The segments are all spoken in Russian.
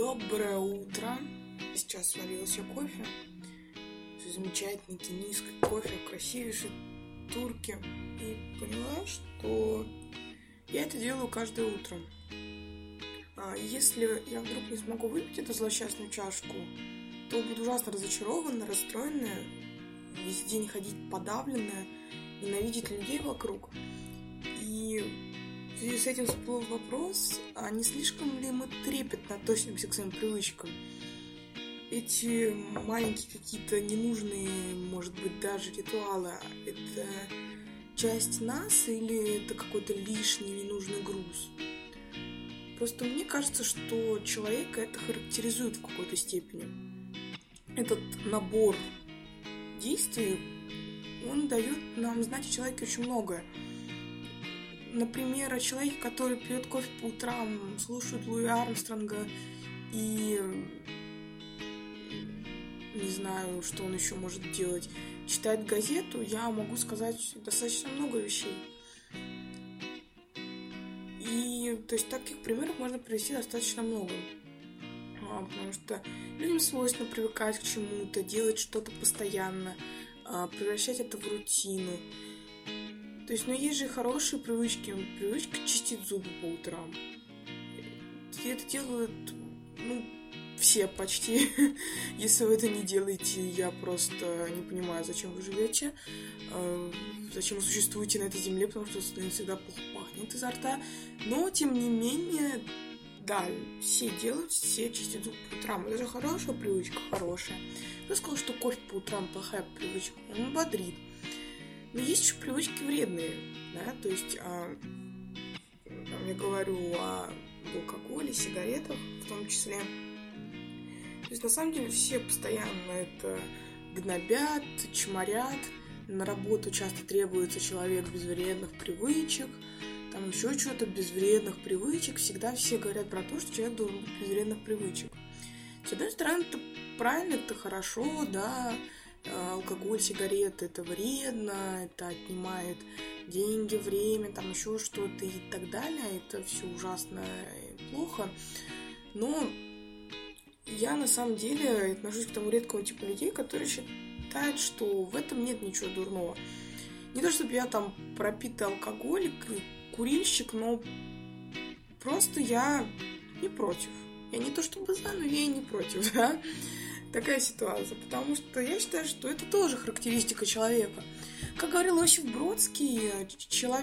Доброе утро. Сейчас сварила себе кофе. Замечательный кенийский кофе, красивейший турки. И поняла, что я это делаю каждое утро. А если я вдруг не смогу выпить эту злосчастную чашку, то буду ужасно разочарована, расстроенная, весь день ходить подавленная, ненавидеть людей вокруг. И связи с этим всплыл вопрос, а не слишком ли мы трепетно относимся к своим привычкам? Эти маленькие какие-то ненужные, может быть, даже ритуалы, это часть нас или это какой-то лишний ненужный груз? Просто мне кажется, что человека это характеризует в какой-то степени. Этот набор действий, он дает нам знать о человеке очень многое например, о человеке, который пьет кофе по утрам, слушает Луи Армстронга и не знаю, что он еще может делать, читает газету, я могу сказать достаточно много вещей. И, то есть, таких примеров можно привести достаточно много. А, потому что людям свойственно привыкать к чему-то, делать что-то постоянно, а, превращать это в рутину. То есть, ну, есть же хорошие привычки. Привычка чистить зубы по утрам. И это делают, ну, все почти. Если вы это не делаете, я просто не понимаю, зачем вы живете, э, зачем вы существуете на этой земле, потому что всегда плохо пахнет изо рта. Но, тем не менее, да, все делают, все чистят зубы по утрам. Это же хорошая привычка, хорошая. Кто сказал, что кофе по утрам плохая привычка? Он бодрит. Но есть еще привычки вредные, да, то есть а, я говорю о алкоголе, сигаретах в том числе. То есть на самом деле все постоянно это гнобят, чморят, на работу часто требуется человек без вредных привычек, там еще что-то без вредных привычек. Всегда все говорят про то, что человек должен быть без вредных привычек. С одной стороны, это правильно, это хорошо, да, алкоголь, сигареты это вредно, это отнимает деньги, время, там еще что-то и так далее. Это все ужасно и плохо. Но я на самом деле отношусь к тому редкому типу людей, которые считают, что в этом нет ничего дурного. Не то, чтобы я там пропитый алкоголик курильщик, но просто я не против. Я не то чтобы за, но я и не против, да такая ситуация, потому что я считаю, что это тоже характеристика человека. Как говорил Осип Бродский, чело...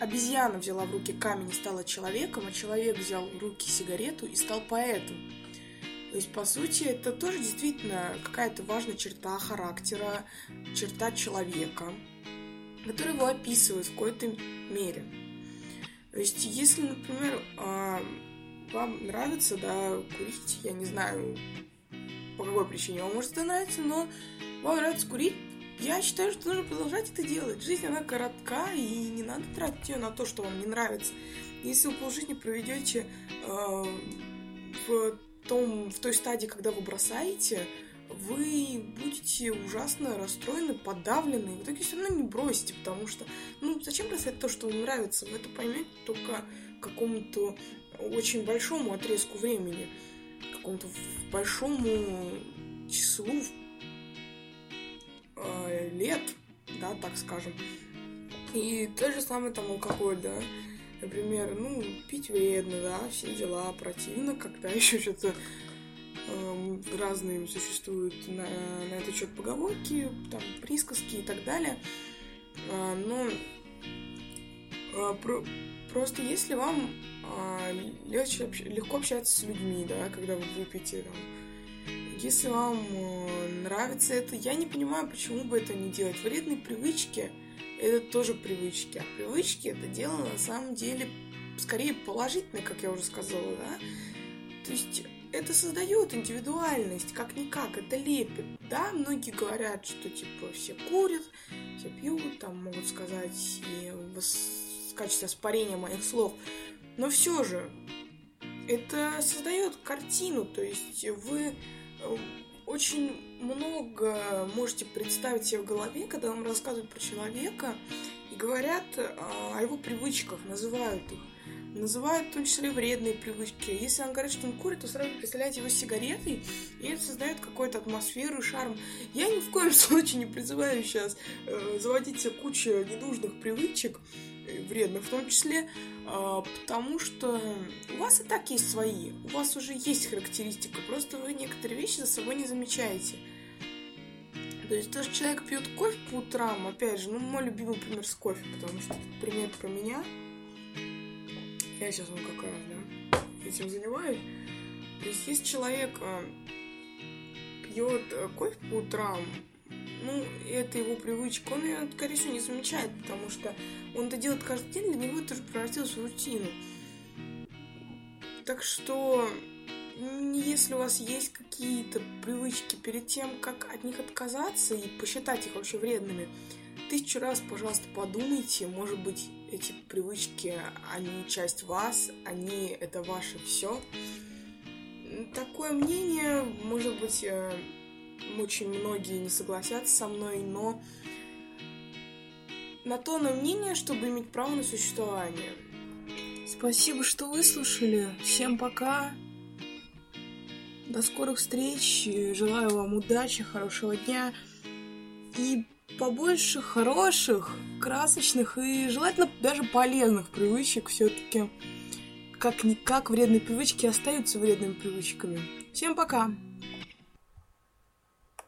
обезьяна взяла в руки камень и стала человеком, а человек взял в руки сигарету и стал поэтом. То есть, по сути, это тоже действительно какая-то важная черта характера, черта человека, которая его описывает в какой-то мере. То есть, если, например, а, вам нравится, да, курить, я не знаю, по какой причине вам может становиться, но вам нравится курить, я считаю, что нужно продолжать это делать. Жизнь, она коротка, и не надо тратить ее на то, что вам не нравится. Если вы полжизни проведете э, в, том, в той стадии, когда вы бросаете, вы будете ужасно расстроены, подавлены, и в итоге все равно не бросите, потому что, ну, зачем бросать то, что вам нравится? Вы это поймете только какому-то очень большому отрезку времени какому-то большому числу э, лет, да, так скажем. И то же самое там алкоголь, да. Например, ну, пить вредно, да, все дела противно, когда еще что-то э, разные существуют на, на этот счет поговорки, там, присказки и так далее. Э, но э, про, просто если вам а, легче, легко общаться с людьми, да, когда вы выпьете там. Если вам э, нравится это, я не понимаю, почему бы это не делать. Вредные привычки – это тоже привычки, а привычки – это дело на самом деле скорее положительное, как я уже сказала, да. То есть это создает индивидуальность, как-никак, это лепит. Да, многие говорят, что типа все курят, все пьют, там могут сказать и в качестве оспарения моих слов – но все же, это создает картину, то есть вы э, очень много можете представить себе в голове, когда вам рассказывают про человека и говорят о его привычках, называют их. называют в том числе вредные привычки. Если он говорит, что он курит, то сразу представляете его сигаретой, и это создает какую-то атмосферу, шарм. Я ни в коем случае не призываю сейчас э, заводить себе кучу ненужных привычек, вредных в том числе, э, потому что у вас и так есть свои, у вас уже есть характеристика, просто вы некоторые вещи за собой не замечаете. То есть то, что человек пьет кофе по утрам, опять же, ну, мой любимый пример с кофе, потому что пример про меня. Я сейчас вам как раз, да, этим занимаюсь. То есть если человек э, пьет э, кофе по утрам, ну, это его привычка, он ее, скорее всего, не замечает, потому что он это делает каждый день, для него это уже превратилось в рутину. Так что если у вас есть какие-то привычки перед тем, как от них отказаться и посчитать их вообще вредными, тысячу раз, пожалуйста, подумайте, может быть, эти привычки, они часть вас, они это ваше все. Такое мнение, может быть, э, очень многие не согласятся со мной, но на то на мнение, чтобы иметь право на существование. Спасибо, что выслушали. Всем пока. До скорых встреч. Желаю вам удачи, хорошего дня и побольше хороших, красочных и желательно даже полезных привычек все-таки. Как-никак вредные привычки остаются вредными привычками. Всем пока!